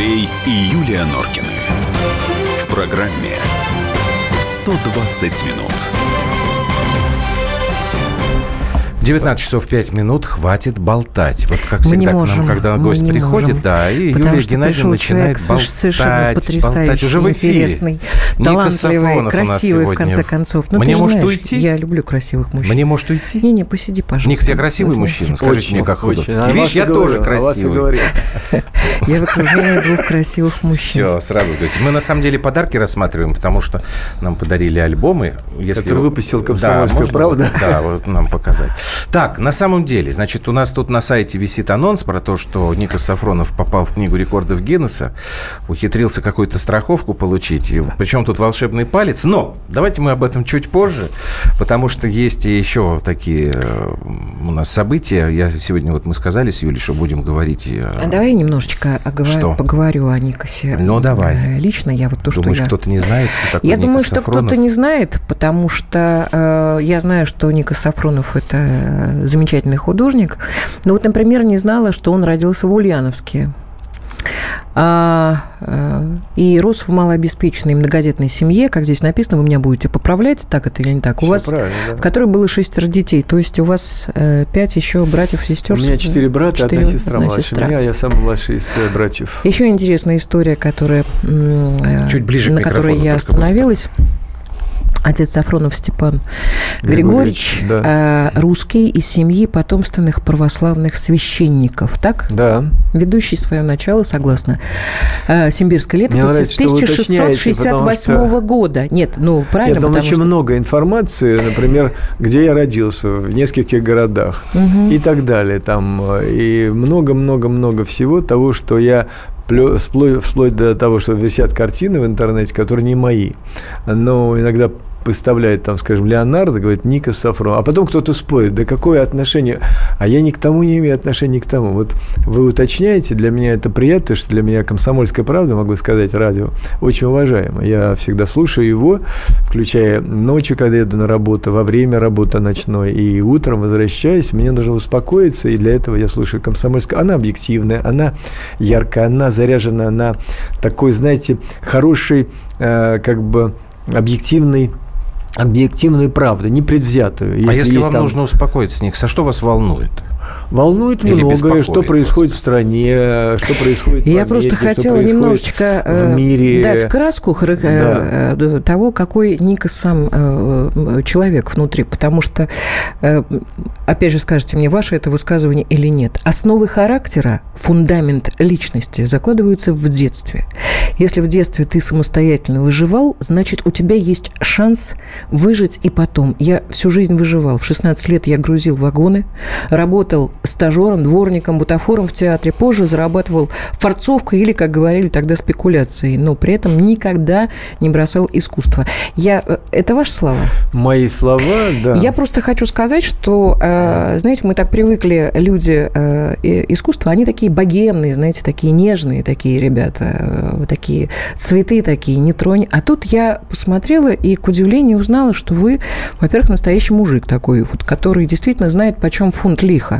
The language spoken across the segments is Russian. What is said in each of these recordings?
Андрей и Юлия Норкины. В программе 120 минут. 19 часов 5 минут, хватит болтать. Вот как Мы всегда не к можем, нам, когда мы гость не приходит, можем. да, и Юлия Геннадьевна начинает человек болтать, совершенно потрясающий, болтать. Уже в эфире. интересный, талантливый, Сафронов у нас красивый, в конце концов. Ну, Мне может знаешь, уйти? Я люблю красивых мужчин. Мне может уйти? Не-не, посиди, пожалуйста. Никс, я красивый Вот, мужчина, скажите мне, как очень. О Видишь, я говорю, тоже красивый. Я в окружении двух красивых мужчин. Все, сразу говорите. Мы на самом деле подарки рассматриваем, потому что нам подарили альбомы. Если... Который выпустил Да, «Комсомольская можно правда». Да, вот нам показать. Так, на самом деле, значит, у нас тут на сайте висит анонс про то, что Никас Сафронов попал в книгу рекордов Гиннесса, ухитрился какую-то страховку получить, причем тут волшебный палец. Но давайте мы об этом чуть позже, потому что есть еще такие э, у нас события. Я сегодня, вот мы сказали с Юлей, что будем говорить... э, А давай я немножечко оговор- Что? поговорю о Никосе. Ну, давай. Э, Лично я вот то, Думаешь, что я... кто-то не знает, кто Я думаю, что кто-то не знает, потому что э, я знаю, что Ника Сафронов – это замечательный художник. Но вот, например, не знала, что он родился в Ульяновске. А, э, и рос в малообеспеченной многодетной семье, как здесь написано, вы меня будете поправлять, так это или не так, у Всё вас, да. в которой было шестеро детей, то есть у вас э, пять еще братьев, сестер. У меня четыре брата, одна Четыре- сестра одна младше сестра. меня, я самый младший из э, братьев. Еще интересная история, которая, э, Чуть ближе на которой я остановилась. Отец Сафронов Степан Григорьевич, Григорьевич, да. э, русский из семьи потомственных православных священников, так? Да. Ведущий свое начало, согласно э, Симбирской летописи нравится, с что вы уточняете, 1668 потому года. Нет, ну правильно, Нет, там очень что... много информации, например, где я родился, в нескольких городах и так далее. Там, э, и много-много-много всего того, что я вплоть до того, что висят картины в интернете, которые не мои. Но иногда выставляет там, скажем, Леонардо, говорит, Ника Сафрон. А потом кто-то спорит, да какое отношение? А я ни к тому не имею отношения, ни к тому. Вот вы уточняете, для меня это приятно, потому что для меня комсомольская правда, могу сказать, радио, очень уважаемо. Я всегда слушаю его, включая ночью, когда еду на работу, во время работы ночной, и утром возвращаюсь, мне нужно успокоиться, и для этого я слушаю комсомольская. Она объективная, она яркая, она заряжена на такой, знаете, хороший, э, как бы объективный объективную правду, непредвзятую. а если вам там- нужно успокоиться, Никс, а что вас волнует? Волнует Или многое, что происходит господи. в стране, что происходит в Я Америке, просто хотела немножечко э, в мире. дать краску э, э, того, какой Никас сам э, э, человек внутри, потому что, э, опять же, скажите мне, ваше это высказывание или нет, основы характера, фундамент личности закладываются в детстве. Если в детстве ты самостоятельно выживал, значит, у тебя есть шанс выжить и потом. Я всю жизнь выживал. В 16 лет я грузил вагоны, работал стажером, дворником, бутафором в театре. Позже зарабатывал форцовкой или, как говорили тогда, спекуляцией. Но при этом никогда не бросал искусство. Я... э, Это ваши слова? Мои слова, да. Я просто хочу сказать, что, э, знаете, мы так привыкли, люди э, искусства, они такие богемные, знаете, такие нежные такие ребята, такие цветы такие, не тронь. А тут я посмотрела и, к удивлению, узнала, что вы, во-первых, настоящий мужик такой, вот, который действительно знает, почем фунт лиха.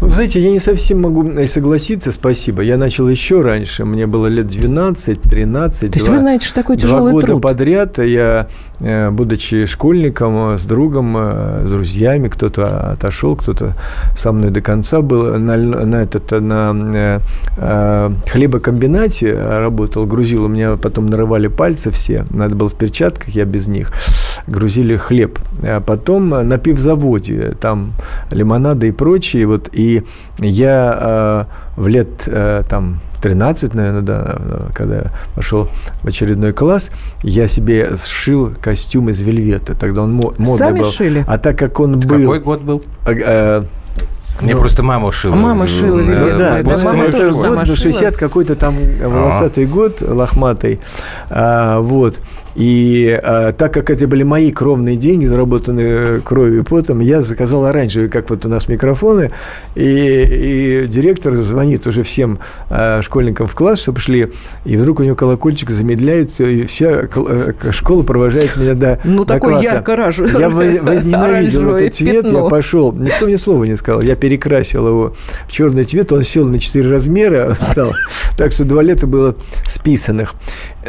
Вы знаете, я не совсем могу и согласиться, спасибо. Я начал еще раньше, мне было лет 12, 13. То есть два- вы знаете, что такое Два тяжелый года труд. подряд я, э, будучи школьником, э, с другом, э, с друзьями, кто-то отошел, кто-то со мной до конца был, на, на, этот, э, на э, э, хлебокомбинате работал, грузил, у меня потом нарывали пальцы все, надо было в перчатках, я без них, грузили хлеб. А потом э, на пивзаводе, там лимонады и прочее, вот, и я э, в лет э, там 13, наверное, да, когда я пошел в очередной класс, я себе сшил костюм из вельвета. Тогда он мо- модный Сами был. шили? А так как он был... Какой год был? э, э, Мне ну, просто мама шила. Мама шила, Э, видимо, ну да, да, ну, мама это тоже год, сама ну, шила. 60 какой-то там волосатый год, лохматый. А, вот. И а, так как это были мои кровные деньги, заработанные кровью и потом, я заказал оранжевый, как вот у нас микрофоны, и, и директор звонит уже всем а, школьникам в класс, чтобы шли, и вдруг у него колокольчик замедляется, и вся э, школа провожает меня до, ну, до такой класса. ярко-оранжевый. Я возненавидел этот цвет, я пошел, никто мне слова не сказал, я перекрасил его в черный цвет, он сел на 4 размера, стал, так что два лета было списанных.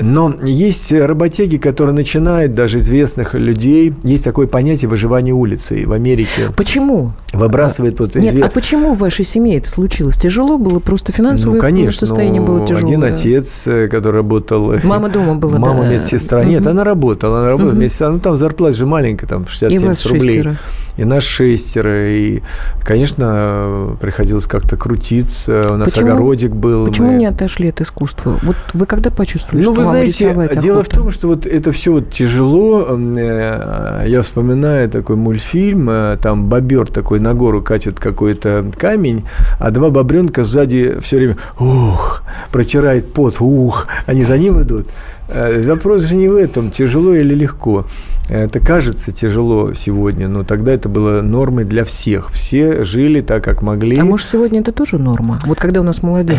Но есть работяги, которые начинают, даже известных людей, есть такое понятие выживания улицы в Америке. Почему? Выбрасывает вот Нет, извест... а почему в вашей семье это случилось? Тяжело было? Просто финансовое ну, конечно, состояние ну, было тяжелое? Один отец, э, который работал... Мама дома была, Мама да. медсестра. Нет, угу. она работала, она работала угу. медсестра. Ну, там зарплата же маленькая, там 60-70 рублей. Шестеро. И нас шестеро. И, конечно, приходилось как-то крутиться. У нас почему, огородик был. Почему мы... не отошли от искусства? Вот вы когда почувствовали, ну, что вам знаете, рисовать дело охота? в том, что вот это все вот тяжело. Э, я вспоминаю такой мультфильм, э, там бобер такой на гору катит какой-то камень, а два бобренка сзади все время ух, протирает пот, ух, они за ним идут. Э, вопрос же не в этом, тяжело или легко. Это кажется тяжело сегодня, но тогда это было нормой для всех. Все жили так, как могли. А может, сегодня это тоже норма? Вот когда у нас молодежь...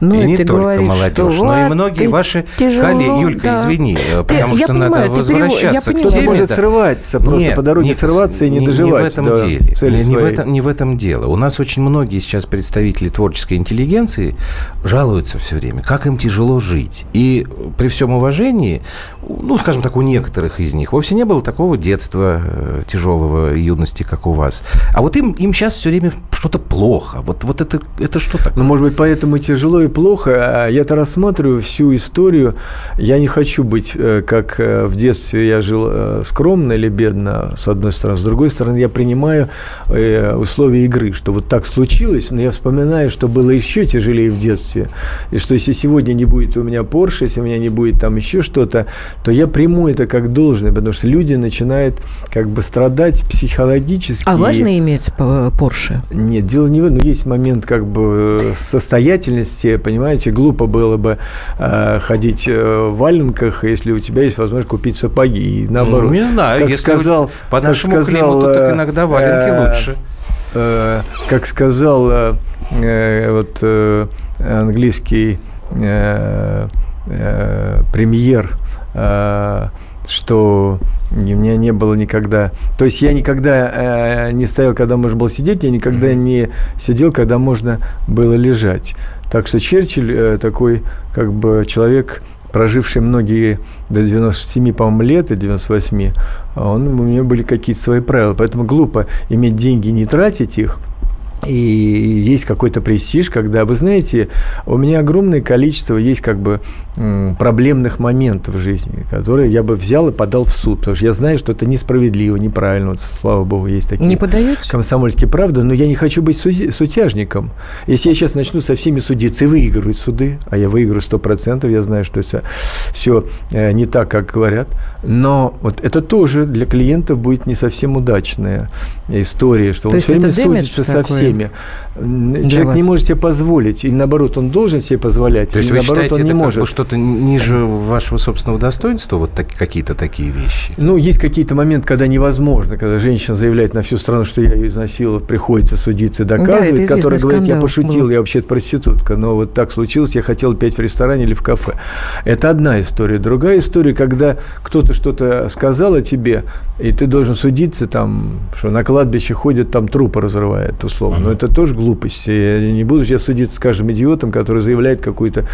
Ну, и не только говоришь, молодежь, что, но и многие ваши тяжело, коллеги. Юлька, да. извини, э, потому я что понимаю, надо возвращаться к Кто-то может срываться, просто нет, по дороге нет, срываться и не, не доживать не в этом до деле. цели не, своей. Не в, этом, не в этом дело. У нас очень многие сейчас представители творческой интеллигенции жалуются все время, как им тяжело жить. И при всем уважении, ну, скажем так, у некоторых из них вовсе не было такого детства э, тяжелого юности, как у вас. А вот им, им сейчас все время что-то плохо. Вот, вот это, это что такое? Ну, может быть, поэтому тяжело и плохо. А я-то рассматриваю всю историю. Я не хочу быть, э, как э, в детстве я жил скромно или бедно, с одной стороны. С другой стороны, я принимаю условия игры, что вот так случилось, но я вспоминаю, что было еще тяжелее в детстве. И что если сегодня не будет у меня Porsche, если у меня не будет там еще что-то, то я приму это как должное, потому что люди начинают как бы страдать психологически. А важно иметь Porsche? Нет, дело не в этом. Есть момент как бы состоятельности, понимаете, глупо было бы э, ходить в валенках, если у тебя есть возможность купить сапоги. И наоборот. Ну, не знаю, как если сказал, по нашему как сказал, климату, так иногда валенки э, лучше. Э, как сказал э, вот э, английский э, э, премьер, э, что у меня не было никогда... То есть я никогда э, не стоял, когда можно было сидеть, я никогда не сидел, когда можно было лежать. Так что Черчилль э, такой как бы человек проживший многие до 97, по-моему, лет, и 98, он, у него были какие-то свои правила. Поэтому глупо иметь деньги и не тратить их – и есть какой-то престиж, когда, вы знаете, у меня огромное количество есть как бы проблемных моментов в жизни, которые я бы взял и подал в суд, потому что я знаю, что это несправедливо, неправильно, вот, слава богу, есть такие не подаете? комсомольские правды, но я не хочу быть суди- сутяжником. Если я сейчас начну со всеми судиться и выигрывать суды, а я выиграю сто процентов, я знаю, что это все э, не так, как говорят, но вот это тоже для клиентов будет не совсем удачная история, что То он все время судится со всеми. Человек не может себе позволить, или наоборот, он должен себе позволять, То есть или вы наоборот, считаете, он не это может. Как бы что-то ниже вашего собственного достоинства, вот так, какие-то такие вещи? Ну, есть какие-то моменты, когда невозможно, когда женщина заявляет на всю страну, что я ее изнасиловал, приходится судиться доказывать, да, который говорит, я пошутил, был. я вообще-то проститутка, но вот так случилось, я хотел петь в ресторане или в кафе. Это одна история. Другая история, когда кто-то что-то сказал о тебе, и ты должен судиться там, что на кладбище ходят, там трупы разрывают, условно. Но это тоже глупость. Я не буду сейчас судиться с каждым идиотом, который заявляет какую-то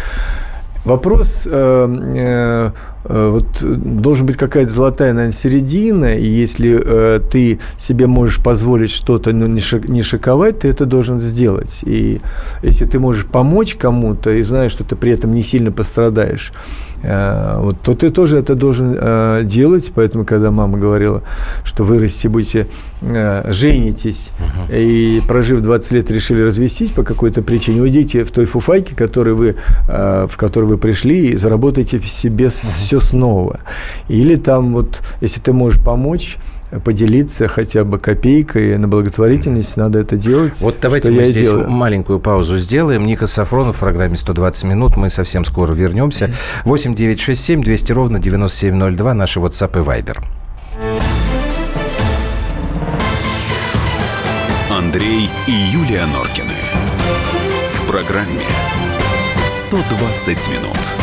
Вопрос, э, э, вот должен быть какая-то золотая, наверное, середина, и если э, ты себе можешь позволить что-то, но не, шик, не шиковать, ты это должен сделать. И если ты можешь помочь кому-то и знаешь, что ты при этом не сильно пострадаешь, э, вот, то ты тоже это должен э, делать. Поэтому, когда мама говорила, что вырасти будете, э, женитесь, uh-huh. и прожив 20 лет решили развестись по какой-то причине, уйдите в той фуфайке, который вы, э, в которой вы пришли, и заработаете себе uh-huh. все снова. Или там вот, если ты можешь помочь, поделиться хотя бы копейкой на благотворительность, надо это делать. Вот давайте мы здесь делаю. маленькую паузу сделаем. Ника Сафронов в программе 120 минут. Мы совсем скоро вернемся. 8 9 6 7 200 ровно 9702. Наши WhatsApp и Viber. Андрей и Юлия Норкины. В программе 120 минут.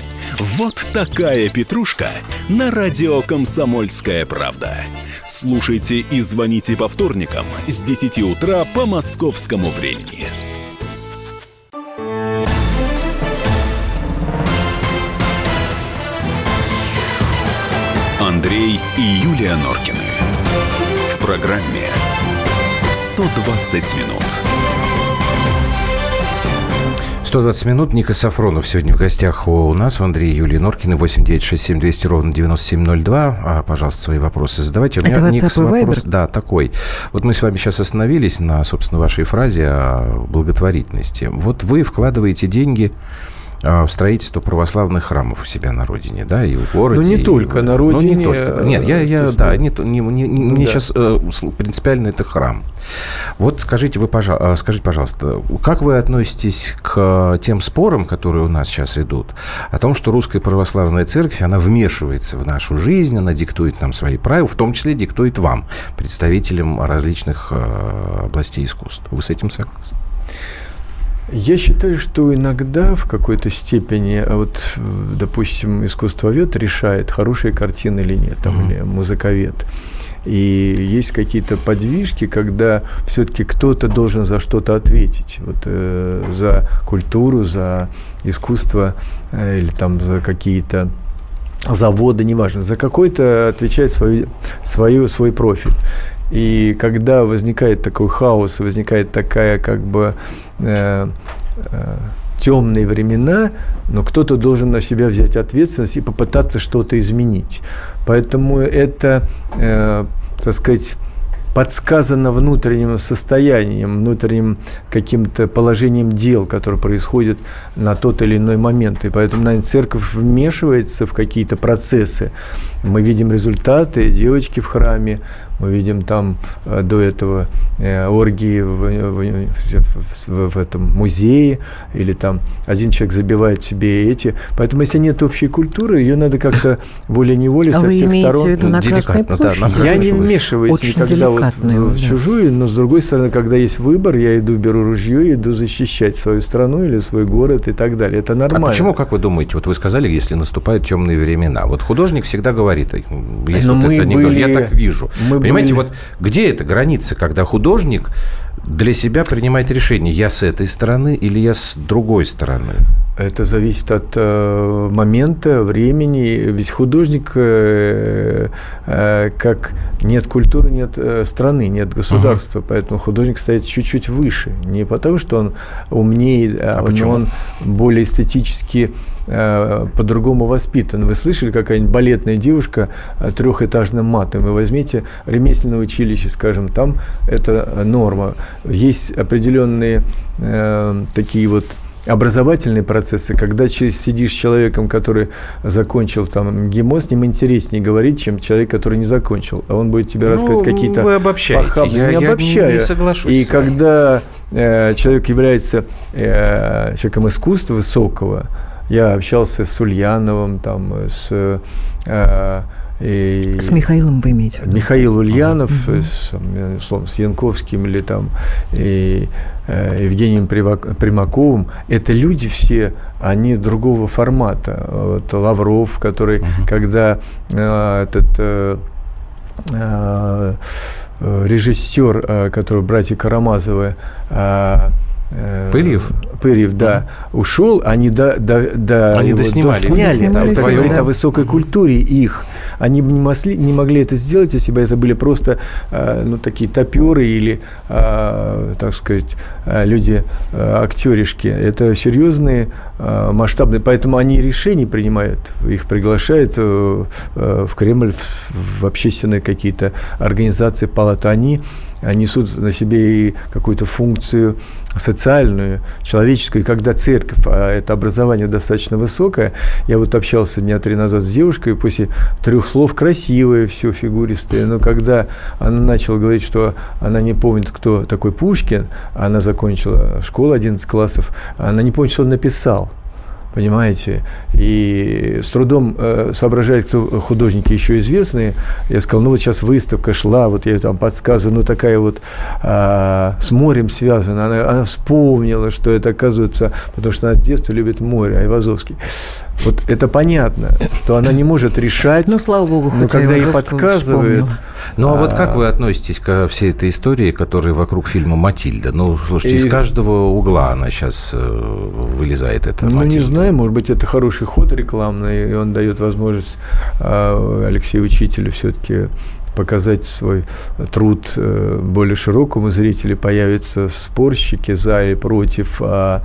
Вот такая петрушка на радио «Комсомольская правда». Слушайте и звоните по вторникам с 10 утра по московскому времени. Андрей и Юлия Норкины. В программе 120 минут. 120 минут. Ника Сафронов сегодня в гостях у нас, у Андрея Юлии Норкины, 8 9 6 7 200 ровно 9702. А, пожалуйста, свои вопросы задавайте. У меня, Это Никас, вопрос, да, такой. Вот мы с вами сейчас остановились на, собственно, вашей фразе о благотворительности. Вот вы вкладываете деньги в строительство православных храмов у себя на родине, да, и в городе. Ну, не и, только на родине. Ну, не только. Нет, я, я да, не, не, не, не да. сейчас э, принципиально это храм. Вот скажите, вы, пожалуйста, скажите, пожалуйста, как вы относитесь к тем спорам, которые у нас сейчас идут, о том, что русская православная церковь, она вмешивается в нашу жизнь, она диктует нам свои правила, в том числе диктует вам, представителям различных э, областей искусства. Вы с этим согласны? Я считаю, что иногда в какой-то степени, а вот, допустим, искусствовед решает, хорошая картина или нет, там, mm-hmm. или музыковед. И есть какие-то подвижки, когда все-таки кто-то должен за что-то ответить. Вот, э, за культуру, за искусство э, или там за какие-то заводы, неважно, за какой-то отвечает свой, свой, свой профиль. И когда возникает такой хаос, возникает такая как бы э, э, темные времена, но кто-то должен на себя взять ответственность и попытаться что-то изменить. Поэтому это, э, так сказать, подсказано внутренним состоянием, внутренним каким-то положением дел, которое происходит на тот или иной момент. И поэтому, наверное, церковь вмешивается в какие-то процессы. Мы видим результаты, девочки в храме, мы видим там э, до этого э, оргии в, в, в, в этом музее, или там один человек забивает себе эти. Поэтому, если нет общей культуры, ее надо как-то волей-неволей а со всех сторон... В виду на Красной площади? Да, Я не вмешиваюсь Очень никогда вот в чужую, но с другой стороны, когда есть выбор, я иду, беру ружье иду защищать свою страну или свой город и так далее. Это нормально. А почему, как вы думаете, вот вы сказали, если наступают темные времена, вот художник всегда говорит, если но вот это были, не я так вижу. Мы Понимаете, вот где эта граница, когда художник для себя принимает решение, я с этой стороны или я с другой стороны? Это зависит от э, момента, времени. Ведь художник, э, э, как нет культуры, нет э, страны, нет государства. Uh-huh. Поэтому художник стоит чуть-чуть выше. Не потому, что он умнее, а, а но он более эстетически э, по-другому воспитан. Вы слышали, какая-нибудь балетная девушка э, трехэтажным матом? Вы возьмите ремесленное училище, скажем, там это норма. Есть определенные э, такие вот образовательные процессы, когда сидишь с человеком, который закончил там ГИМО, с ним интереснее говорить, чем человек, который не закончил. А он будет тебе ну, рассказывать какие-то... Вы обобщаете. Похабные, я, не обобщаю. не соглашусь И когда э, человек является э, человеком искусства высокого, я общался с Ульяновым, там, с... Э, и с Михаилом вы имеете в виду? Михаил Ульянов, угу. с, условно, с Янковским или там и, э, Евгением Примаковым. Это люди все, они другого формата. Вот Лавров, который, угу. когда э, этот... Э, э, режиссер, э, который братья Карамазовы, э, Пырьев? Пырьев, да, ушел, они до, до, до они его доснимали. досняли. Доснимали, это говорит Да. о высокой культуре их. Они бы не, могли, не могли это сделать, если бы это были просто э, ну, такие топеры или, э, так сказать, э, люди э, актеришки. Это серьезные, э, масштабные, поэтому они решения принимают, их приглашают э, э, в Кремль, в, в общественные какие-то организации, палаты. Они несут на себе и какую-то функцию социальную, человеческую. И когда церковь, а это образование достаточно высокое, я вот общался дня три назад с девушкой, после трех слов красивая, все фигуристая, но когда она начала говорить, что она не помнит, кто такой Пушкин, она закончила школу 11 классов, она не помнит, что он написал. Понимаете? И с трудом э, соображает, кто художники еще известные. Я сказал, ну вот сейчас выставка шла, вот я ей там подсказываю, ну такая вот а, с морем связана. Она, она вспомнила, что это оказывается, потому что она с детства любит море, Айвазовский. Вот это понятно, что она не может решать, Ну, слава богу, но когда ей подсказывают, вспомнила. Ну, а вот как вы относитесь ко всей этой истории, которая вокруг фильма «Матильда»? Ну, слушайте, из И- каждого угла она сейчас вылезает, эта Ну, не «Матильда». Знаю, может быть, это хороший ход рекламный, и он дает возможность а, Алексею Учителю все-таки показать свой труд э, более широкому зрителю, появятся спорщики за и против. а,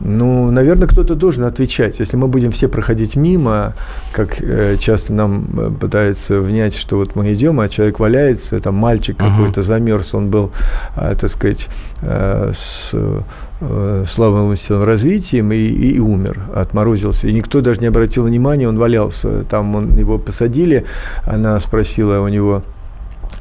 ну, наверное, кто-то должен отвечать. Если мы будем все проходить мимо, как э, часто нам э, пытаются внять, что вот мы идем, а человек валяется, там мальчик Мгм. какой-то замерз, он был, а, так сказать, э, с э, слабым умственным развитием и, и умер, отморозился. И никто даже не обратил внимания, он валялся. Там он, его посадили, она спросила у него,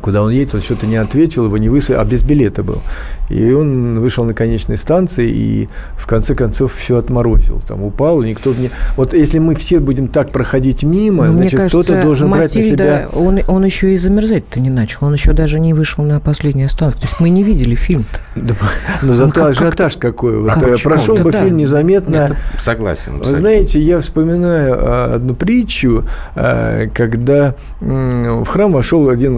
куда он едет, он что-то не ответил, его не высадили, а без билета был. И он вышел на конечной станции и в конце концов все отморозил. Там упал, никто не... Вот если мы все будем так проходить мимо, Ну, Мне значит, кажется, кто-то должен брать на Матильда, себя... Он, он еще и замерзать-то не начал. Он еще даже не вышел на последнюю остановку. То есть мы не видели фильм-то. Да, Но зато как- ажиотаж какой. Вот, как- э, прошел бы да. фильм незаметно. Согласен. Вы знаете, я вспоминаю а, одну притчу, а, когда в храм вошел один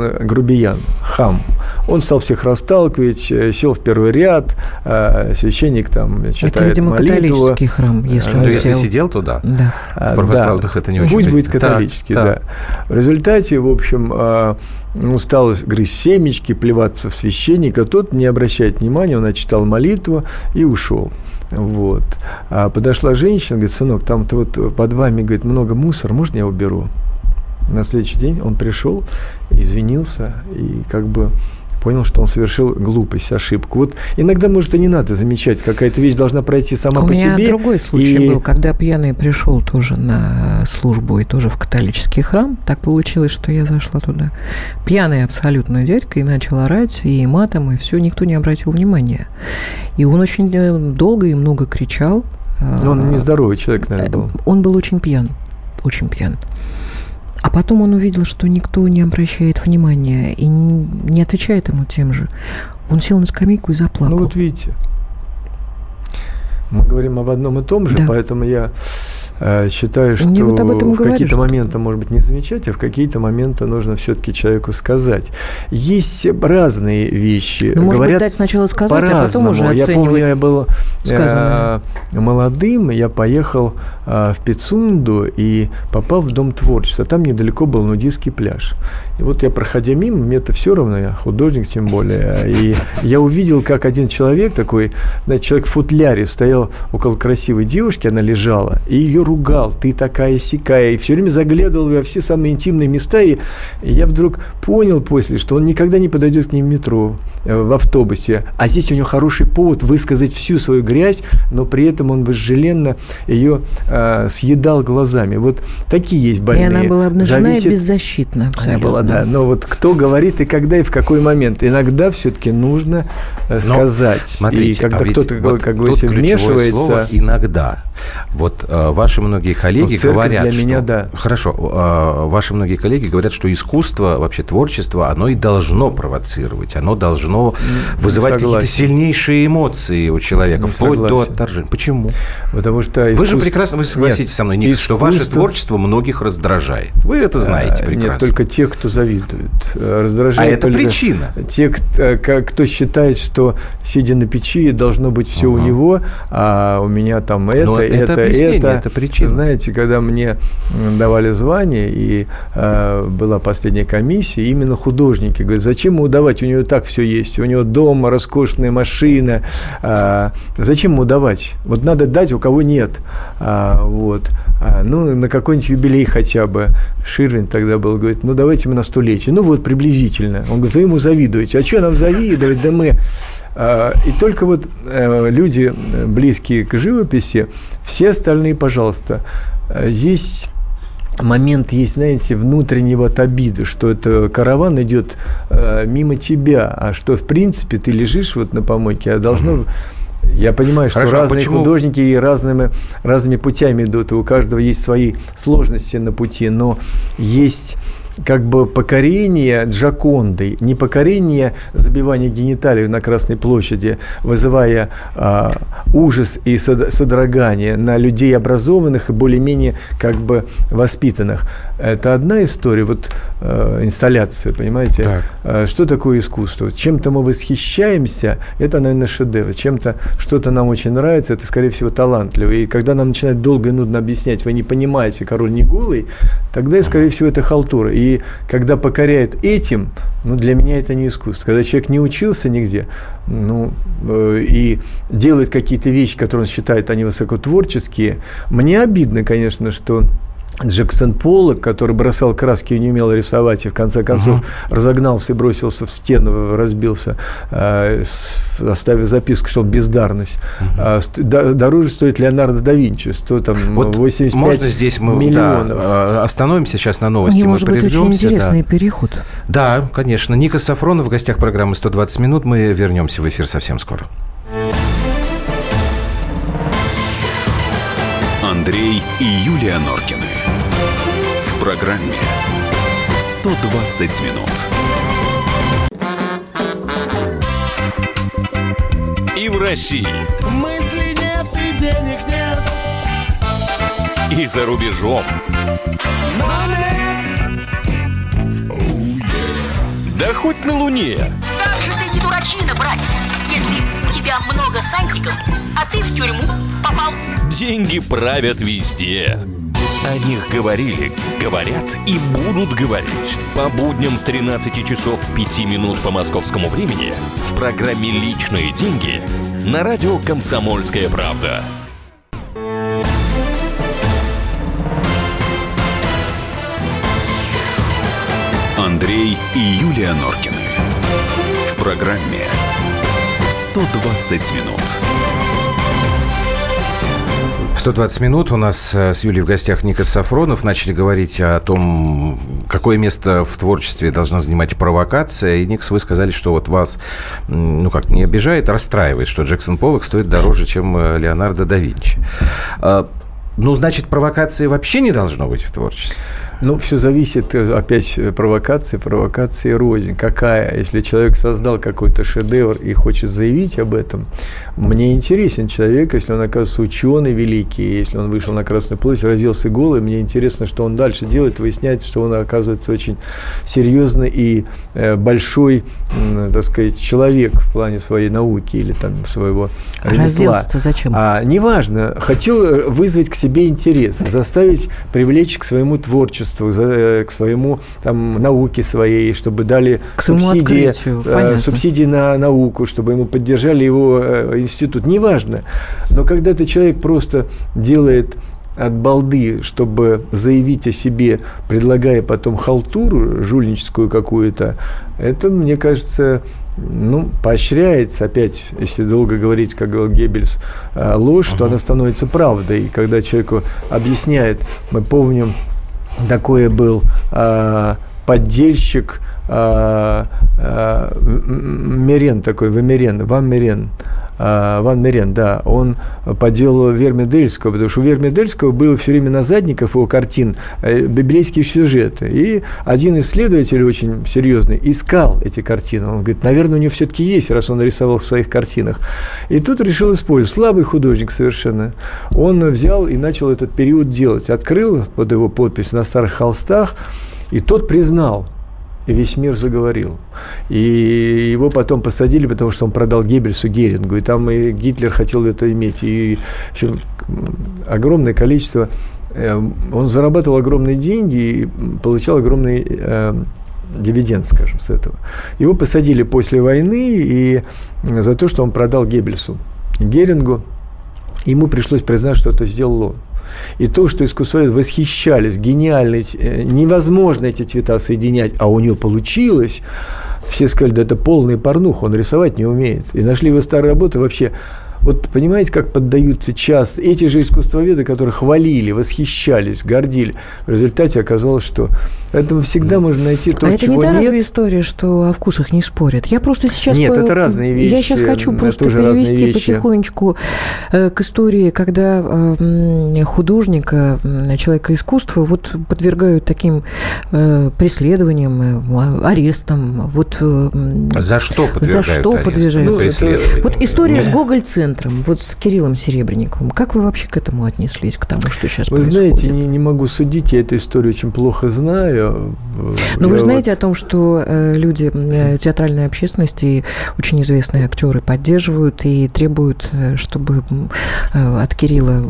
грубиян, хам. Он стал всех расталкивать, э, сел в первый ряд, а, священник там читает Это, видимо, молитву. католический храм, если Ну, он если сел. сидел туда, Да. А, В православных это не очень Пусть будет католический, Так, да. так. В результате, в общем, он стал грызть семечки, плеваться в священника. Тот не обращает внимания, он отчитал молитву и ушел. Вот. А подошла женщина, говорит, сынок, там-то вот под вами, говорит, много мусора, можно я уберу? На следующий день он пришел, извинился и как бы понял, что он совершил глупость, ошибку. Вот иногда, может, и не надо замечать, какая-то вещь должна пройти сама У по меня себе. другой случай и- был, когда пьяный пришел тоже на службу и тоже в католический храм. Так получилось, что я зашла туда. Пьяный абсолютно дядька и начал орать и матом, и все, никто не обратил внимания. И он очень э, долго и много кричал. Ну, Он А, нездоровый человек, наверное, был. Он был очень пьян, очень пьян. А потом он увидел, что никто не обращает внимания и не отвечает ему тем же. Он сел на скамейку и заплакал. Ну вот видите, мы говорим об одном и том же, Да. поэтому я считаю, что вот об этом в какие-то моменты, может быть, не замечать, а в какие-то моменты нужно все-таки человеку сказать. Есть разные вещи. Ну, может быть, Говорят дать сначала сказать, а потом по-разному. уже Я помню, оценивать. я был э, сказанное. молодым, я поехал э, в Пицунду и попал в Дом творчества. Там недалеко был нудистский пляж. И вот я, проходя мимо, мне это все равно, я художник тем более, и я увидел, как один человек такой, знаете, человек в футляре стоял около красивой девушки, она лежала, и ее ругал, ты такая сикая, и все время заглядывал во все самые интимные места, и, и я вдруг понял после, что он никогда не подойдет к ней в метро, э, в автобусе, а здесь у него хороший повод высказать всю свою грязь, но при этом он вожделенно ее э, съедал глазами. Вот такие есть И больные. она была обнажена Зависит- и беззащитна абсолютно. она была, да. Но вот кто говорит и когда, и в какой момент. Иногда все-таки нужно э, Но, сказать. Смотрите, и когда а кто-то, вот как говорится, вмешивается... слово иногда. Вот э, ваши многие коллеги Ну, говорят, для что... меня, да. Хорошо. э, ваши многие коллеги говорят, что искусство, вообще творчество, оно и должно провоцировать, оно должно должно вызывать какие-то сильнейшие эмоции у человека, не вплоть согласен. до отторжения. Почему? Потому что искусство... Вы же прекрасно, вы согласитесь Нет, со мной, Ник, искусство... что ваше творчество многих раздражает. Вы это знаете прекрасно. Нет, только те, кто завидует. Раздражает а это причина? Те, кто считает, что сидя на печи должно быть все угу. у него, а у меня там это, Но это, это, это. это причина. Знаете, когда мне давали звание, и э, была последняя комиссия, именно художники говорят, зачем ему давать, у него так все есть, у него дома роскошная машина, э, зачем ему давать? Вот надо дать, у кого нет. А, вот. А, ну, на какой-нибудь юбилей хотя бы. Ширвин тогда был, говорит, ну, давайте мы на столетие. Ну, вот, приблизительно. Он говорит, вы ему завидуете. А что нам завидовать? Да мы... А, и только вот э, люди, близкие к живописи, все остальные, пожалуйста, здесь момент есть, знаете, внутренней вот обиды, что это караван идет э, мимо тебя, а что, в принципе, ты лежишь вот на помойке, а должно... Я понимаю, что Хорошо, а разные почему? художники и разными, разными путями идут, и у каждого есть свои сложности на пути, но есть как бы покорение Джаконды, не покорение забивания гениталий на Красной площади, вызывая а, ужас и содрогание на людей образованных и более-менее как бы воспитанных. Это одна история, вот э, инсталляция, понимаете? Так. Э, что такое искусство? Чем-то мы восхищаемся, это, наверное, шедевр. Чем-то что-то нам очень нравится, это, скорее всего, талантливо. И когда нам начинают долго и нудно объяснять, вы не понимаете, король не голый, тогда, скорее всего, это халтура. И когда покоряют этим, ну, для меня это не искусство. Когда человек не учился нигде, ну, э, и делает какие-то вещи, которые он считает, они высокотворческие, мне обидно, конечно, что Джексон Поллок, который бросал краски и не умел рисовать, и в конце концов uh-huh. разогнался и бросился в стену, разбился, э, оставив записку, что он бездарность. Uh-huh. дороже стоит Леонардо да Винчи, стоит там вот 85 можно здесь мы, миллионов. Да, остановимся сейчас на новости, него, мы может быть, очень интересный да. переход. Да, конечно. Ника Сафронов в гостях программы «120 минут». Мы вернемся в эфир совсем скоро. Андрей и Юлия Норкины программе 120 минут. И в России. Мысли нет и денег нет. И за рубежом. Да хоть на Луне. Как же ты не дурачина, братец, тебя много сантиков, а ты в тюрьму попал. Деньги правят везде. О них говорили, говорят и будут говорить. По будням с 13 часов 5 минут по московскому времени в программе «Личные деньги» на радио «Комсомольская правда». Андрей и Юлия Норкины. В программе «120 минут». 120 минут. У нас э, с Юлей в гостях Ника Сафронов. Начали говорить о том, какое место в творчестве должна занимать провокация. И, Никс, вы сказали, что вот вас, ну как, не обижает, а расстраивает, что Джексон Поллок стоит дороже, чем э, Леонардо да Винчи. А, ну, значит, провокации вообще не должно быть в творчестве? Ну, все зависит, э, опять, э, провокации, провокации рознь. Какая? Если человек создал какой-то шедевр и хочет заявить об этом, мне интересен человек, если он, оказывается, ученый великий, если он вышел на Красную площадь, родился голый, мне интересно, что он дальше делает, выяснять, что он, оказывается, очень серьезный и э, большой, так сказать, человек в плане своей науки или там своего ремесла. зачем? А, неважно. Хотел вызвать к себе интерес, заставить привлечь к своему творчеству, творчеству, э, к своему там, науке своей, чтобы дали к субсидии, э, субсидии на науку, чтобы ему поддержали его э, институт. Неважно. Но когда этот человек просто делает от балды, чтобы заявить о себе, предлагая потом халтуру жульническую какую-то, это, мне кажется, ну, поощряется, опять, если долго говорить, как говорил Геббельс, ложь, uh-huh. то она становится правдой. И когда человеку объясняет, мы помним такой был э, поддельщик э, э, Мирен такой, Вамирен, Вам Мирен, а, Ван Мерен, да, он по делу Вермедельского, потому что у Вермедельского было все время на задниках его картин э, библейские сюжеты. И один исследователь очень серьезный искал эти картины. Он говорит, наверное, у него все-таки есть, раз он рисовал в своих картинах. И тут решил использовать. Слабый художник совершенно. Он взял и начал этот период делать. Открыл под его подпись на старых холстах, и тот признал – и весь мир заговорил. И его потом посадили, потому что он продал Геббельсу Герингу, и там и Гитлер хотел это иметь, и еще огромное количество э, он зарабатывал огромные деньги и получал огромный э, дивиденд, скажем, с этого. Его посадили после войны и за то, что он продал Геббельсу Герингу. Ему пришлось признать, что это сделал он. И то, что искусствоведы восхищались, гениально, э, невозможно эти цвета соединять, а у него получилось, все сказали, да это полный порнух, он рисовать не умеет. И нашли его старые работы вообще вот понимаете, как поддаются часто эти же искусствоведы, которые хвалили, восхищались, гордили. В результате оказалось, что Поэтому всегда можно найти то, а это чего не та нет. разве история, что о вкусах не спорят? Я просто сейчас... Нет, по... это разные вещи. Я сейчас хочу это просто перевести потихонечку э, к истории, когда э, художника, м, человека искусства вот подвергают таким э, преследованиям, э, арестам. Вот, э, За что подвергают За что аресту? подвергают? Ну? Вот история с Гоголь-центром, вот с Кириллом Серебренниковым. Как вы вообще к этому отнеслись, к тому, что сейчас Вы происходит? знаете, не, не могу судить, я эту историю очень плохо знаю. Но вы Я же знаете вот- о том, что э, люди э, театральной общественности, и очень известные актеры поддерживают и требуют, э, чтобы от Кирилла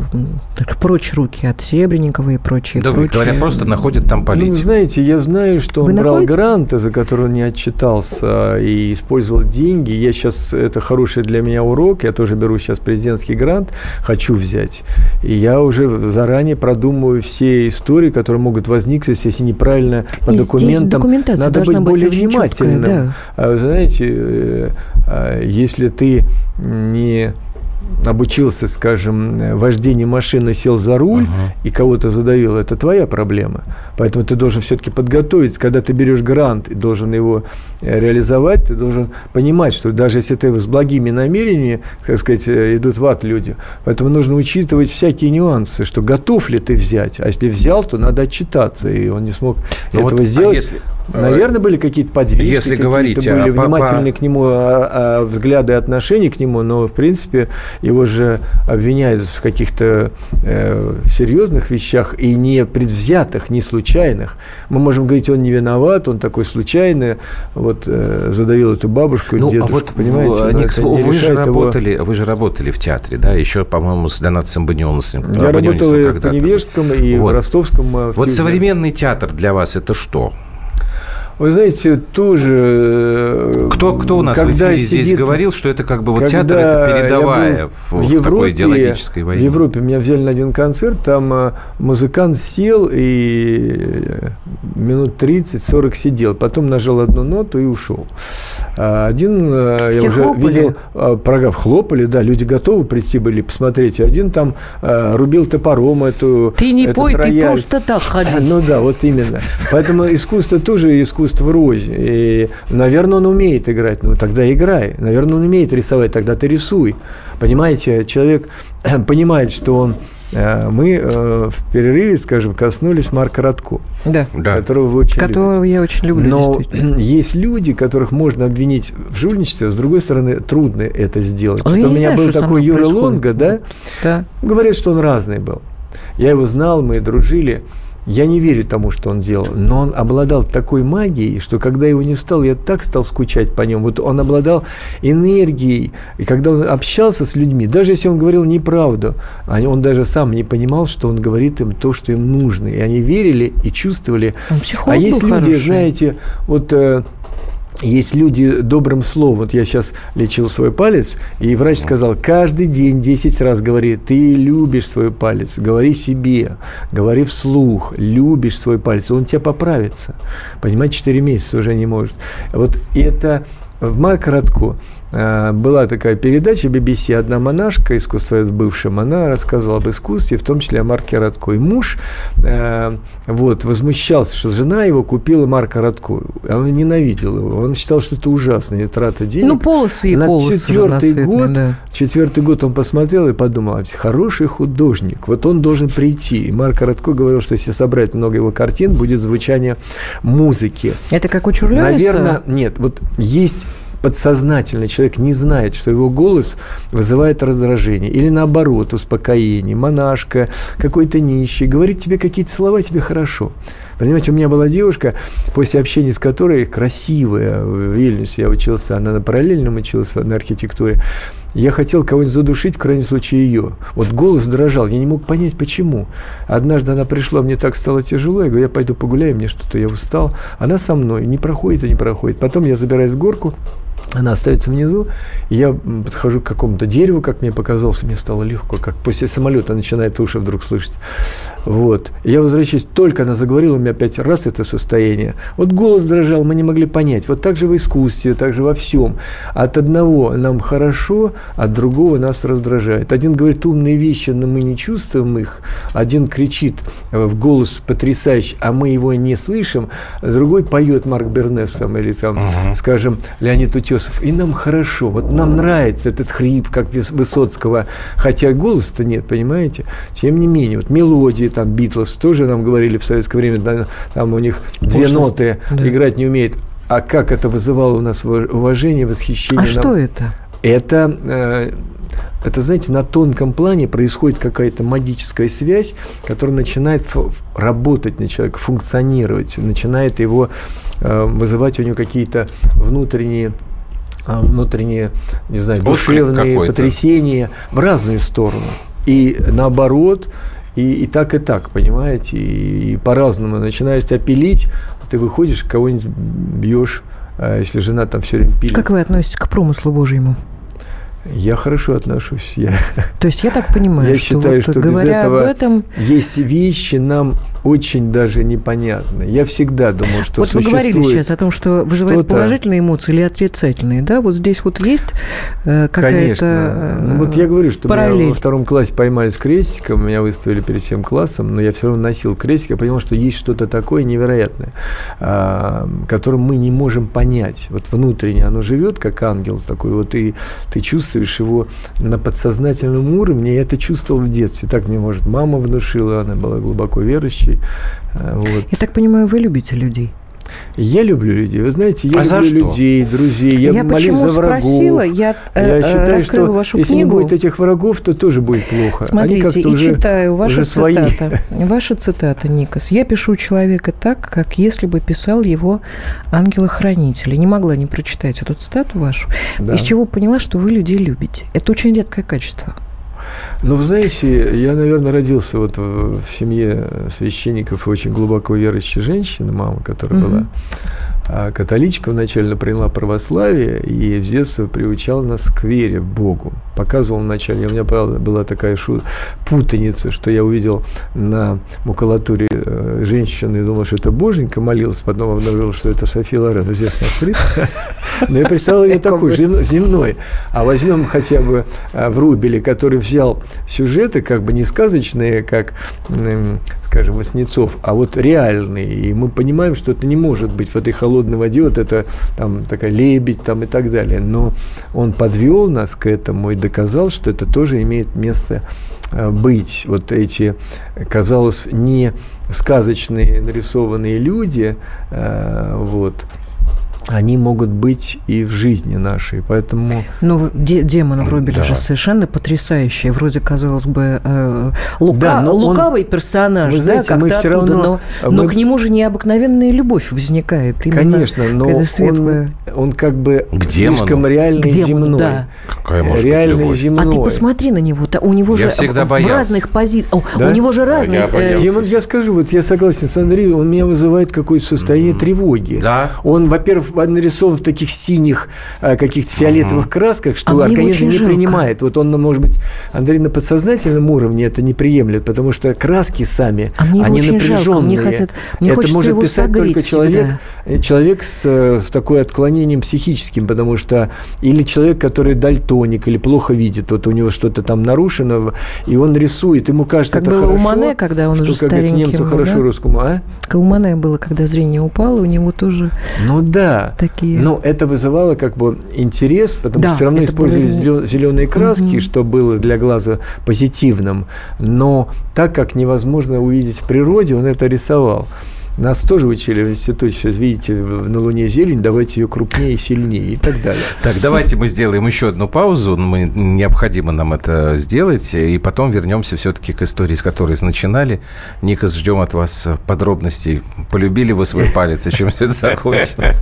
прочь руки от Серебренникова и прочие. Да, прочие. говорят, просто находят там Ну, политику. знаете, я знаю, что Вы он брал находите? гранты, за которые он не отчитался и использовал деньги. Я сейчас, это хороший для меня урок, я тоже беру сейчас президентский грант, хочу взять. И я уже заранее продумываю все истории, которые могут возникнуть, если неправильно по И документам. Надо быть быть более очень четкая, внимательным. да. А знаете, э, а, если ты не обучился, скажем, вождению машины, сел за руль и кого-то задавил, это твоя проблема. Поэтому ты должен все-таки подготовиться. Когда ты берешь грант и должен его э, реализовать, ты должен понимать, что даже если ты с благими намерениями, как сказать, э, идут в ад люди, поэтому нужно учитывать всякие нюансы, что готов ли ты взять, а если взял, то надо отчитаться, и он не смог Ну вот, этого а сделать. если- Наверное, были какие-то подвижки, Если какие-то говорить были о- по- внимательные к нему а, а, взгляды и отношения к нему, но, в принципе, его же обвиняют в каких-то э, серьезных вещах и не предвзятых, не случайных. Мы можем говорить, он не виноват, он такой случайный, вот э, задавил эту бабушку, Ну, дедушку, а вот понимаете? в- но Никс, это не вы же решает его- работали, вы же работали в театре, да, еще, по-моему, с Донатом Банионисом. Я работал и в Невежском, и в Вот. Ростовском. а, в Вот Тюзе. современный театр для вас это что? Вы знаете, тоже... э, Кто, кто у нас когда в эфире здесь сидит- говорил, что это как бы вот театр, это передовая в, в такой идеологической войне? В Европе меня взяли на один концерт, там э, музыкант сел и э, минут 30-40 сидел, потом нажал одну ноту и ушел. А Один, э, я Все уже хлопали? видел, программ хлопали, да, люди готовы прийти были посмотреть. Один там рубил топором эту Ты не этот пой, ты рояль. просто так ходи. Ну да, вот именно. Поэтому искусство тоже искусство в розе. И, наверное, он умеет играть, ну тогда играй. Наверное, он умеет рисовать, тогда ты рисуй. Понимаете, человек понимает, что он... э, Мы э, в перерыве, скажем, коснулись Марка Радко, Да. Да. которого вы очень Которого любите. я очень люблю, Но есть люди, которых можно обвинить в жульничестве, а с другой стороны, трудно это сделать. Ну, Вот у меня знаю, был такой Юра происходит. Лонга, да, Да. Говорят, что он разный был. Я его знал, мы дружили. Я не верю тому, что он делал, но он обладал такой магией, что когда его не стал, я так стал скучать по нему. Вот он обладал энергией, и когда он общался с людьми, даже если он говорил неправду, он даже сам не понимал, что он говорит им то, что им нужно. И они верили и чувствовали. А есть люди, хороший. знаете, вот э, есть люди добрым словом. Вот я сейчас лечил свой палец, и врач сказал, каждый день 10 раз говори, ты любишь свой палец, говори себе, говори вслух, любишь свой палец, он тебя поправится. Понимаете, 4 месяца уже не может. Вот это в Марк Радко была такая передача BBC, одна монашка, искусство бывшим, она рассказывала об искусстве, в том числе о Марке Радко. И муж э, вот, возмущался, что жена его купила Марка Радко. А он ненавидел его. Он считал, что это ужасная трата денег. Ну, полосы и На полосы четвертый год, да. четвертый год он посмотрел и подумал, «А, хороший художник, вот он должен прийти. И Марк Радко говорил, что если собрать много его картин, будет звучание музыки. Это как у Чурлялиса? Наверное, нет. Вот есть подсознательно человек не знает, что его голос вызывает раздражение. Или наоборот, успокоение. Монашка, какой-то нищий. Говорит тебе какие-то слова, тебе хорошо. Понимаете, у меня была девушка, после общения с которой, красивая, в Вильнюсе я учился, она на параллельном училась на архитектуре, я хотел кого-нибудь задушить, в крайнем случае ее. Вот голос дрожал, я не мог понять, почему. Однажды она пришла, мне так стало тяжело, я говорю, я пойду погуляю, мне что-то, я устал. Она со мной, не проходит и не проходит. Потом я забираюсь в горку, она остается внизу, и я подхожу к какому-то дереву, как мне показалось, мне стало легко, как после самолета начинает уши вдруг слышать. Вот. И я возвращаюсь, только она заговорила, у меня опять раз это состояние. Вот голос дрожал, мы не могли понять. Вот так же в искусстве, так же во всем. От одного нам хорошо, от другого нас раздражает. Один говорит умные вещи, но мы не чувствуем их. Один кричит э, в голос потрясающий, а мы его не слышим. Другой поет Марк Бернес там, или там, скажем, Леонид Утесов. И нам хорошо. Вот нам нравится этот хрип, как Выс- Высоцкого. Хотя голоса-то нет, понимаете? Тем не менее, вот мелодии там Битлз тоже нам говорили в советское время, да, там у них две Пошлость, ноты да. играть не умеет. А как это вызывало у нас ува- уважение, восхищение? А нам- что это? это, э, это, знаете, на тонком плане происходит какая-то магическая связь, которая начинает работать на человека, функционировать, начинает его э, вызывать у него какие-то внутренние внутренние, не знаю, душевные потрясения в разную сторону. И наоборот, и, и так, и так, понимаете, и, и по-разному. Начинаешь тебя пилить, ты выходишь, кого-нибудь бьешь, а если жена там все время пилит. Как вы относитесь к промыслу Божьему? Я хорошо отношусь. Я, То есть я так понимаю, я что, считаю, вот, что без говоря этого об этом, есть вещи нам очень даже непонятны. Я всегда думал, что вот вы существует... говорили сейчас о том, что вызывает что-то- положительные эмоции или отрицательные, да? Вот здесь вот есть э, какая-то Конечно. э, Ну, вот я говорю, что меня параллель. во втором классе поймали с крестиком, меня выставили перед всем классом, но я все равно носил крестик, я понял, что есть что-то такое невероятное, а, которым мы не можем понять. Вот внутренне оно живет, как ангел такой, вот и ты чувствуешь его на подсознательном уровне, я это чувствовал в детстве. Так мне, может, мама внушила, она была глубоко верующей. А, Вот. Я так понимаю, вы любите людей. Я люблю людей. Вы знаете, я А люблю что? людей, друзей. Я, Я молюсь за врагов. спросила, я, э, я э, считаю, раскрыла что вашу если не книгу. будет этих врагов, то тоже будет плохо. Они Смотрите, как-то и уже, читаю ваша уже свои. Ваша цитата, Никас. «Я пишу человека так, как если бы писал его ангела-хранителя». Не могла не прочитать эту цитату вашу. Да. Из чего поняла, что вы людей любите. Это очень редкое качество. Ну, вы знаете, я, наверное, родился вот в, в семье священников и очень глубоко верующей женщины, мама, которая Мгм. была а, католичка, вначале приняла православие и с детства приучала нас к вере в Богу. Показывал вначале, у меня правда, была такая шу- путаница, что я увидел на макулатуре э, женщины и думал, что это боженька молилась, потом обнаружил, что это София Лорен, известная актриса. Но я представил ее такой, зем- земной. А возьмем хотя бы а, Врубеля, который взял сюжеты, как бы не сказочные, как, скажем, Васнецов, а вот реальные. И мы понимаем, что это не может быть в этой холодной воде, вот это там такая лебедь там и так далее. Но он подвел нас к этому и доказал, что это тоже имеет место э, быть. Вот эти, казалось, не сказочные нарисованные люди, э, вот, они могут быть и в жизни нашей. Поэтому Ну, де- демон Врубеля Да. же совершенно потрясающий. Вроде, казалось бы, э, лука- Да, но он- лукавый персонаж, Вы знаете, да, мы оттуда, равно- но, но мы- к нему же необыкновенная любовь возникает. Именно Конечно, но какая-то он, светлая. он как бы К слишком реальный К демону, земной. да. Какая может быть реальный любовь? земной. А ты посмотри на него, у него Я же всегда в боялся. разных позициях, Да? у него же разные... я э, боялся. Демон, я скажу, вот я согласен с Андреем, он меня вызывает какое-то состояние тревоги. Да. Он, во-первых, нарисован в таких синих, э, каких-то фиолетовых угу. красках, что а организм не принимает. Вот он, может быть, Андрей на подсознательном уровне это не приемлет, потому что краски сами, а мне они напряженные. Жалко. Мне, хотят, мне это может писать только человек, всегда. Э, человек с, э, с такой отклонением психическим, потому что или человек, который дальтоник или плохо видит, вот у него что-то там нарушено, и он рисует, ему кажется, как это было хорошо. у Мане, когда он что, уже как старенький немцу был, хорошо да? русскому, а? Как у Мане было, когда зрение упало, у него тоже Ну да. Такие... Но это вызывало как бы интерес, потому Да, что все равно использовали было- зеленые краски, Мгм. что было для глаза позитивным. Но так как невозможно увидеть в природе, он это рисовал. Нас тоже учили в институте, что видите, на Луне зелень, давайте ее крупнее, сильнее и так далее. Так, давайте мы сделаем еще одну паузу. Мы, необходимо нам это сделать. И потом вернемся все-таки к истории, с которой начинали. Никас, ждем от вас подробностей. Полюбили вы свой палец, и чем все это закончилось?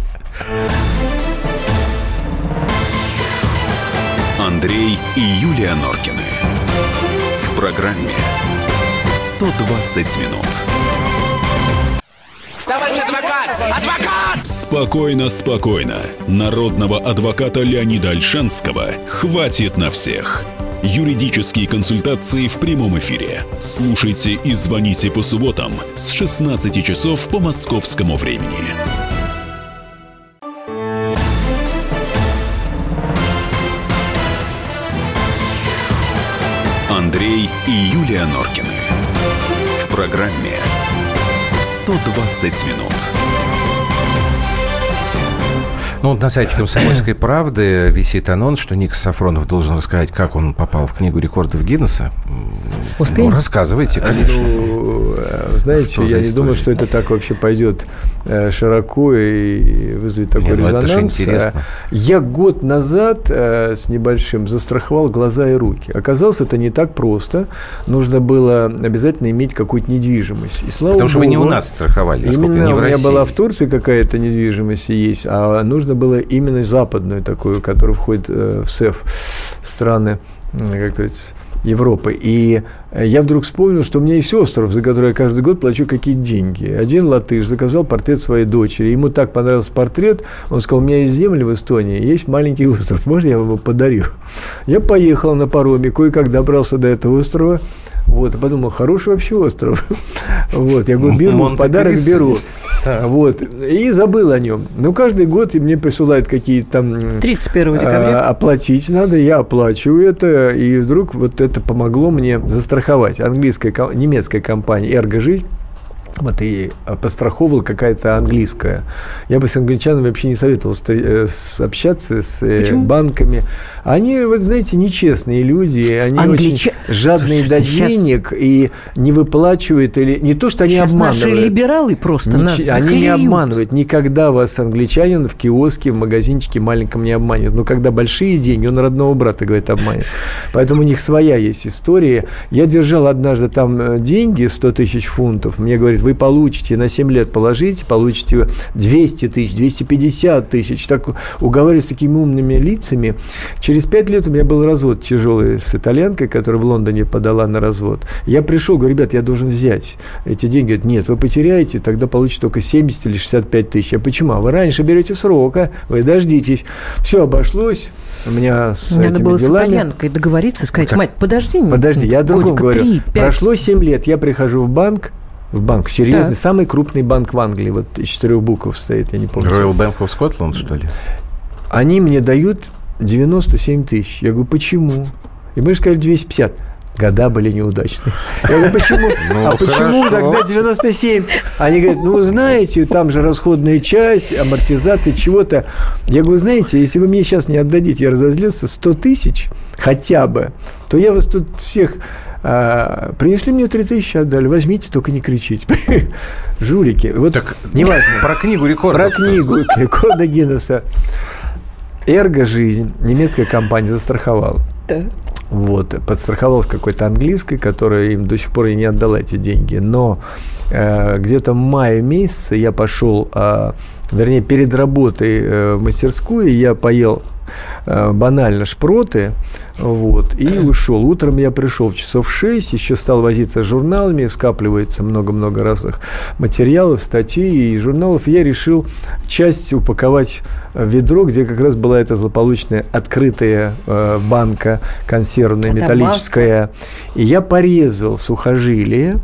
Андрей и Юлия Норкины. В программе 120 минут. Товарищ адвокат! Адвокат! Спокойно, спокойно. Народного адвоката Леонида Альшанского хватит на всех. Юридические консультации в прямом эфире. Слушайте и звоните по субботам с 16 часов по московскому времени. Андрей и Юлия Норкины. В программе 120 минут. Ну, вот на сайте «Комсомольской правды» висит анонс, что Ник Сафронов должен рассказать, как он попал в Книгу рекордов Гиннесса. Успеем? Ну, рассказывайте, конечно. Ну, знаете, Что я не думаю, что это так вообще пойдет э, широко и вызовет такой Не, ну резонанс. Э, Я год назад э, с небольшим застраховал глаза и руки. Оказалось, это не так просто. Нужно было обязательно иметь какую-то недвижимость. И слава Потому что вы не у нас страховали, Именно не в у меня России. была в Турции какая-то недвижимость есть, а нужно было именно западную такую, которая входит э, в СЭФ страны как говорится, Европы. И э, я вдруг вспомнил, что у меня есть остров, за который я каждый год плачу какие-то деньги. Один латыш заказал портрет своей дочери. Ему так понравился портрет, он сказал, у меня есть земли в Эстонии, есть маленький остров, можно я вам его подарю? Я поехал на пароме, кое-как добрался до этого острова, вот, и подумал, хороший вообще остров. Вот, я говорю, беру, подарок беру. Вот, и забыл о нем. Ну, каждый год мне присылают какие-то там... 31 а, декабря. оплатить надо, я оплачиваю это, и вдруг вот это помогло мне застраховать. Английская, немецкая компания «Эрго Жизнь» вот и постраховывала какая-то английская. Я бы с англичанами вообще не советовал э, общаться с э, Почему? банками. Они, вот знаете, нечестные люди, они Англича- очень жадные до Сейчас- денег и не выплачивают или не то, что они Сейчас обманывают. наши либералы просто Нич- нас Они не заклеют. обманывают. Никогда вас англичанин в киоске, в магазинчике маленьком не обманет. Но когда большие деньги, он родного брата, говорит, обманет. Поэтому у них своя есть история. Я держал однажды там э, деньги, 100 тысяч фунтов. Мне говорит, вы получите на 7 лет положите, получите 200 тысяч, 250 тысяч. Так уговаривали с такими умными лицами. Через 5 лет у меня был развод тяжелый с итальянкой, которая в Лондоне подала на развод. Я пришел, говорю, ребят, я должен взять эти деньги. Говорит, нет, вы потеряете, тогда получите только 70 или 65 тысяч. Я почему? А вы раньше берете срока, вы дождитесь. Все обошлось. У меня с Надо этими было с делами... итальянкой договориться, сказать, мать, подожди. Подожди, я о другом говорю. три, пять». Прошло 7 лет, я прихожу в банк, в банк серьезный, Так. самый крупный банк в Англии, вот из четырех букв стоит, я не помню. Royal Bank of Scotland, что ли? Они мне дают 97 тысяч. Я говорю, почему? И мы же сказали 250. Года были неудачные. Я говорю, почему? Ну, а почему хорошо. тогда 97? Они говорят, ну, знаете, там же расходная часть, амортизация чего-то. Я говорю, знаете, если вы мне сейчас не отдадите, я разозлился, 100 тысяч хотя бы, то я вас тут всех... а, принесли мне 3 тысячи, отдали. Возьмите, только не кричите. Жулики. Вот Так, неважно. Про книгу рекордов. Про книгу рекорда Гиннесса. Эрго жизнь немецкая компания застраховала. Да. Вот, подстраховалась какой-то английской, которая им до сих пор и не отдала эти деньги. Но э, где-то в мае месяце я пошел, э, вернее, перед работой э, в мастерскую, я поел банально шпроты, вот, и ушел. Утром я пришел в часов 6, еще стал возиться с журналами, скапливается много-много разных материалов, статей и журналов. Я решил часть упаковать в ведро, где как раз была эта злополучная открытая э, банка консервная, Это металлическая. И я порезал сухожилие,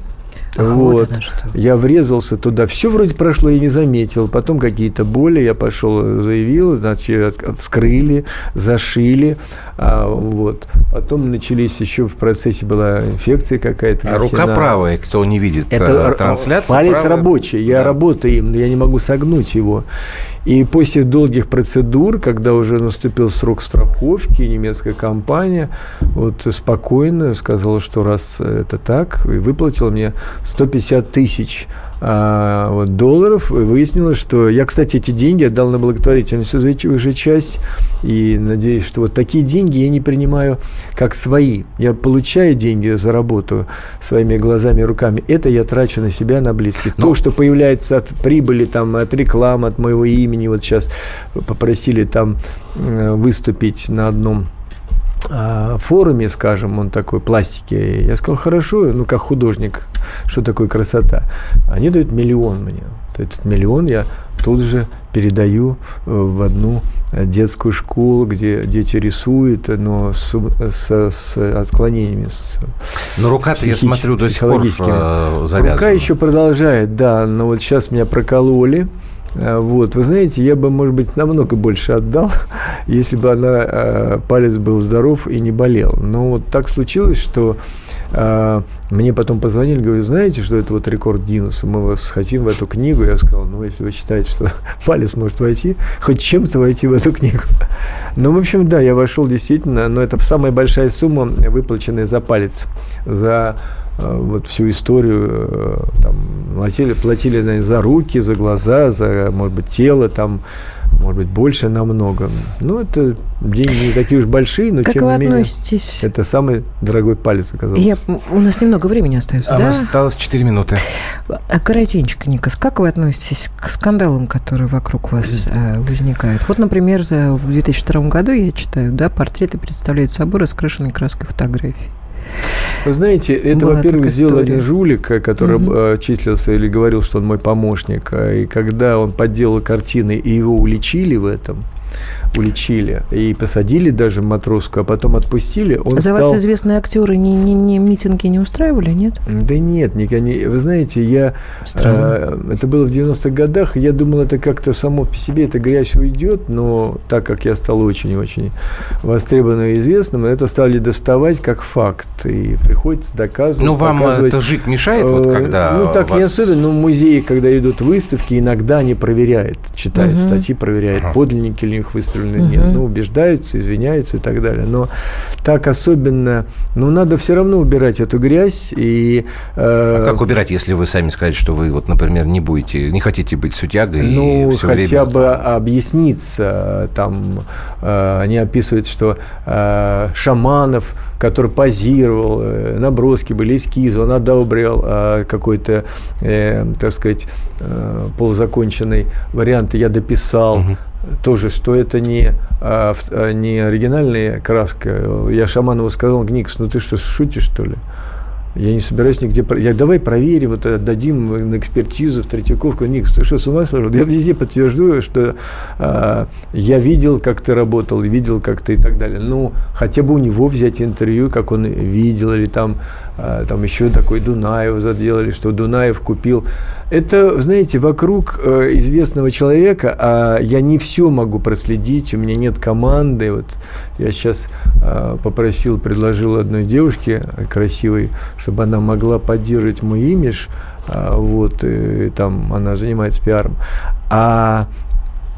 Ах, вот вот. Я врезался туда. Все вроде прошло, я не заметил. Потом какие-то боли. Я пошел, заявил, значит, вскрыли, зашили. А, вот. Потом начались еще в процессе была инфекция какая-то. А рука правая, кто не видит Это э, трансляцию. палец правая- рабочий. Я Да. работаю им, но я не могу согнуть его. И после долгих процедур, когда уже наступил срок страховки, немецкая компания вот спокойно сказала, что раз это так, и выплатила мне 150 тысяч а, вот, долларов. Выяснилось, что я, кстати, эти деньги отдал на благотворительность уже, часть. И надеюсь, что вот такие деньги я не принимаю как свои. Я получаю деньги за работу своими глазами и руками. Это я трачу на себя, на близких. То, что появляется от прибыли, там, от рекламы, от моего имени. Вот сейчас попросили там э, выступить на одном форуме, скажем, он такой пластики. Я сказал, хорошо, ну как художник, что такое красота. Они дают миллион мне. Этот миллион я тут же передаю э, в одну детскую школу, где дети рисуют, но с, с, с отклонениями. С Но рука-то, я смотрю, до сих пор э, завязана. Рука еще продолжает, да, но вот сейчас меня прокололи. А, Вот, вы знаете, я бы, может быть, намного больше отдал, если бы она, э, палец был здоров и не болел. Но вот так случилось, что э, мне потом позвонили, говорю, знаете, что это вот рекорд Гиннесса, мы вас хотим в эту книгу. Я сказал, ну, если вы считаете, что палец может войти, хоть чем-то войти в эту книгу. Ну, в общем, да, я вошел действительно, но это самая большая сумма, выплаченная за палец, за э, вот всю историю э, там, платили, платили наверное, за руки, за глаза, за, может быть, тело, там, может быть, больше намного. Ну, это деньги не такие уж большие, но Как тем вы не менее, относитесь? это самый дорогой палец оказался. Я, у нас немного времени остается, А у да? нас осталось 4 минуты. А коротенько, Никас, как вы относитесь к скандалам, которые вокруг вас э, возникают? Вот, например, э, в 2002 году, я читаю, да, портреты представляют собой раскрашенной краской фотографии. Вы знаете, это, во-первых, сделал один жулик, э, который э, числился или говорил, что он мой помощник. А, И когда он подделал картины, и его уличили в этом, уличили, и посадили даже матроску, а потом отпустили, он За стал... вас известные актеры не, не, не митинги не устраивали, нет? Да нет, никогда не... Вы знаете, я... Странно. э, это было в 90-х годах, я думал, это как-то само по себе, эта грязь уйдет, но так как я стал очень-очень востребованным и известным, это стали доставать как факт, и приходится доказывать, Ну, вам это жить мешает, вот Э, когда Ну, так не вас- особенно, но в музее, когда идут выставки, иногда они проверяют, читают Мгм. статьи, проверяют, подлинники ли их выставлены, Мгм. нет. Ну, убеждаются, извиняются и так далее. Но так особенно, ну, надо все равно убирать эту грязь и... э, А как убирать, если вы сами скажете, что вы, вот, например, не будете, не хотите быть сутягой ну, и все хотя время... бы объясниться. Там э, они описывают, что э, Шаманов, который позировал, э, наброски были, эскизы, он одобрил э, какой-то, э, так сказать, э, полузаконченный вариант, и я дописал. Тоже, что это не, а, а, не оригинальная краска. Я Шаманову сказал, Никс, ну ты что, шутишь, что ли? Я не собираюсь нигде... Я, давай проверим, вот отдадим на экспертизу в Третьяковку. Никс, ты что, с ума сошел? Я везде подтверждаю, что а, я видел, как ты работал, видел, как ты и так далее. Ну, хотя бы у него взять интервью, как он видел, или там, там еще такой Дунаев заделали, что Дунаев купил. Это, знаете, вокруг э, известного человека, а я не все могу проследить, у меня нет команды. Вот я сейчас э, попросил, предложил одной девушке красивой, чтобы она могла поддерживать мой имидж, а, вот, и там она занимается пиаром. А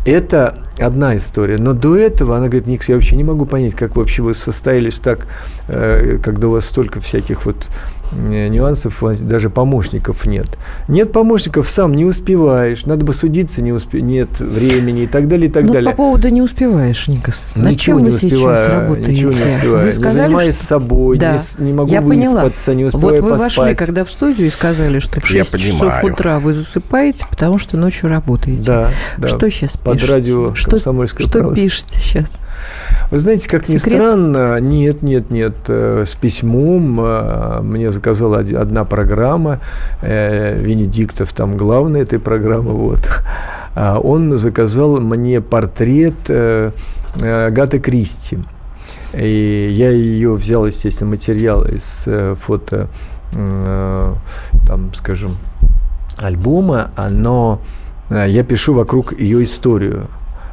это одна история. Но до этого она говорит, Никс, я вообще не могу понять, как вообще вы состоялись так, э, когда у вас столько всяких вот нюансов, у вас даже помощников нет. Нет помощников, сам не успеваешь, надо бы судиться, не успе... нет времени и так далее, и так ну, далее. по поводу не успеваешь, Никас. Ничего чем не вы сейчас успеваю, работаете? ничего не успеваю. Вы Не сказали, занимаюсь что- собой, Да. не не могу Я поняла. выспаться, не Вот успеваю вы вошли, поспать. когда в студию и сказали, что в Я 6 часов понимаю. утра вы засыпаете, потому что ночью работаете. Да, да. Что сейчас Под пишете? радио Что что, «Комсомольская что правда». пишете сейчас? Вы знаете, как ни Секрет? странно, нет, нет, нет, э, с письмом э, мне заказала одна программа, э, Венедиктов там главный этой программы, вот. А Он заказал мне портрет э, Кристи. И я ее взял, естественно, материал из э, фото, э, там, скажем, альбома, но э, я пишу вокруг ее историю,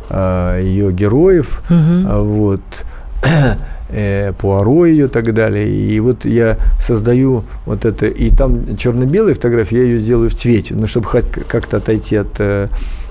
ее героев, а вот, э, Пуаро ее и так далее. И вот я создаю вот это, и там черно-белая фотография, я ее сделаю в цвете, ну, чтобы хоть как-то отойти от э,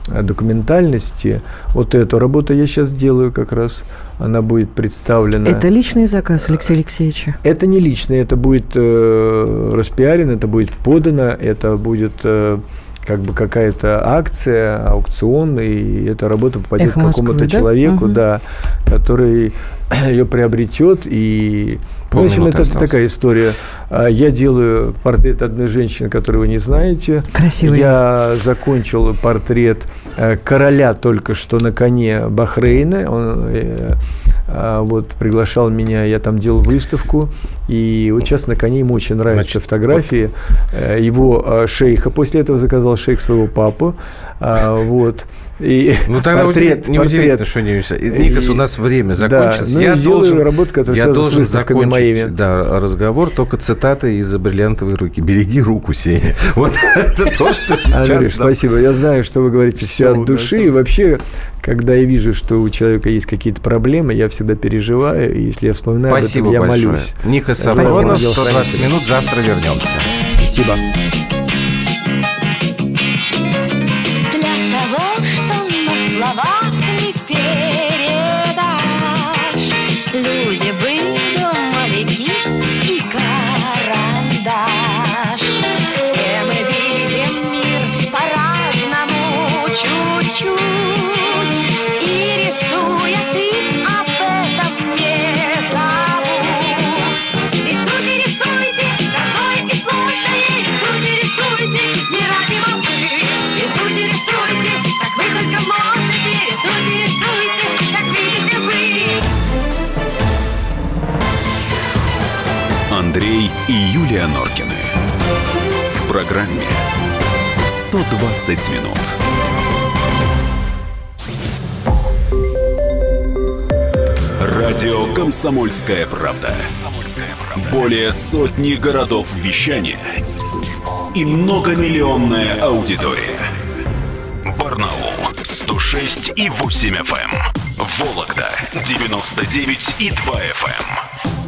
документальности. Вот эту работу я сейчас делаю как раз, она будет представлена. Это личный заказ Алексея Алексеевича. Это не личное, это будет э, распиарено, это будет подано, это будет э, как бы какая-то акция, аукцион, и эта работа попадет «Эхо к какому-то Москвы», да? человеку, Мгм. да, который ее приобретет и ну, в общем, это, осталось. такая история. А, Я делаю портрет одной женщины, которую вы не знаете. Красивый. Я закончил портрет э, короля только что на коне Бахрейна. Он э, вот приглашал меня, я там делал выставку. И вот сейчас на коне ему очень нравятся Значит, фотографии э, его э, шейха. После этого заказал шейх своего папу. А, Вот. И Ну, тогда портрет, удив- не портрет. что не. Никас, у нас время закончилось. ну, я должен, работу, которая я должен закончить моими. Да, разговор только цитаты из «Бриллиантовой руки». «Береги руку, Сеня». Вот это то, что Андрей, сейчас... нам- спасибо. Я знаю, что вы говорите все от души. да, И вообще, когда я вижу, что у человека есть какие-то проблемы, я всегда переживаю. И если я вспоминаю Спасибо об этом, я большое. молюсь. Ника. Сафронов, Спасибо. 120 минут, завтра вернемся. Спасибо. Программе 120 минут. Радио «Комсомольская правда». Более сотни городов вещания и многомиллионная аудитория. Барнаул 106 и 8 FM. эм. Вологда 99 и 2 FM.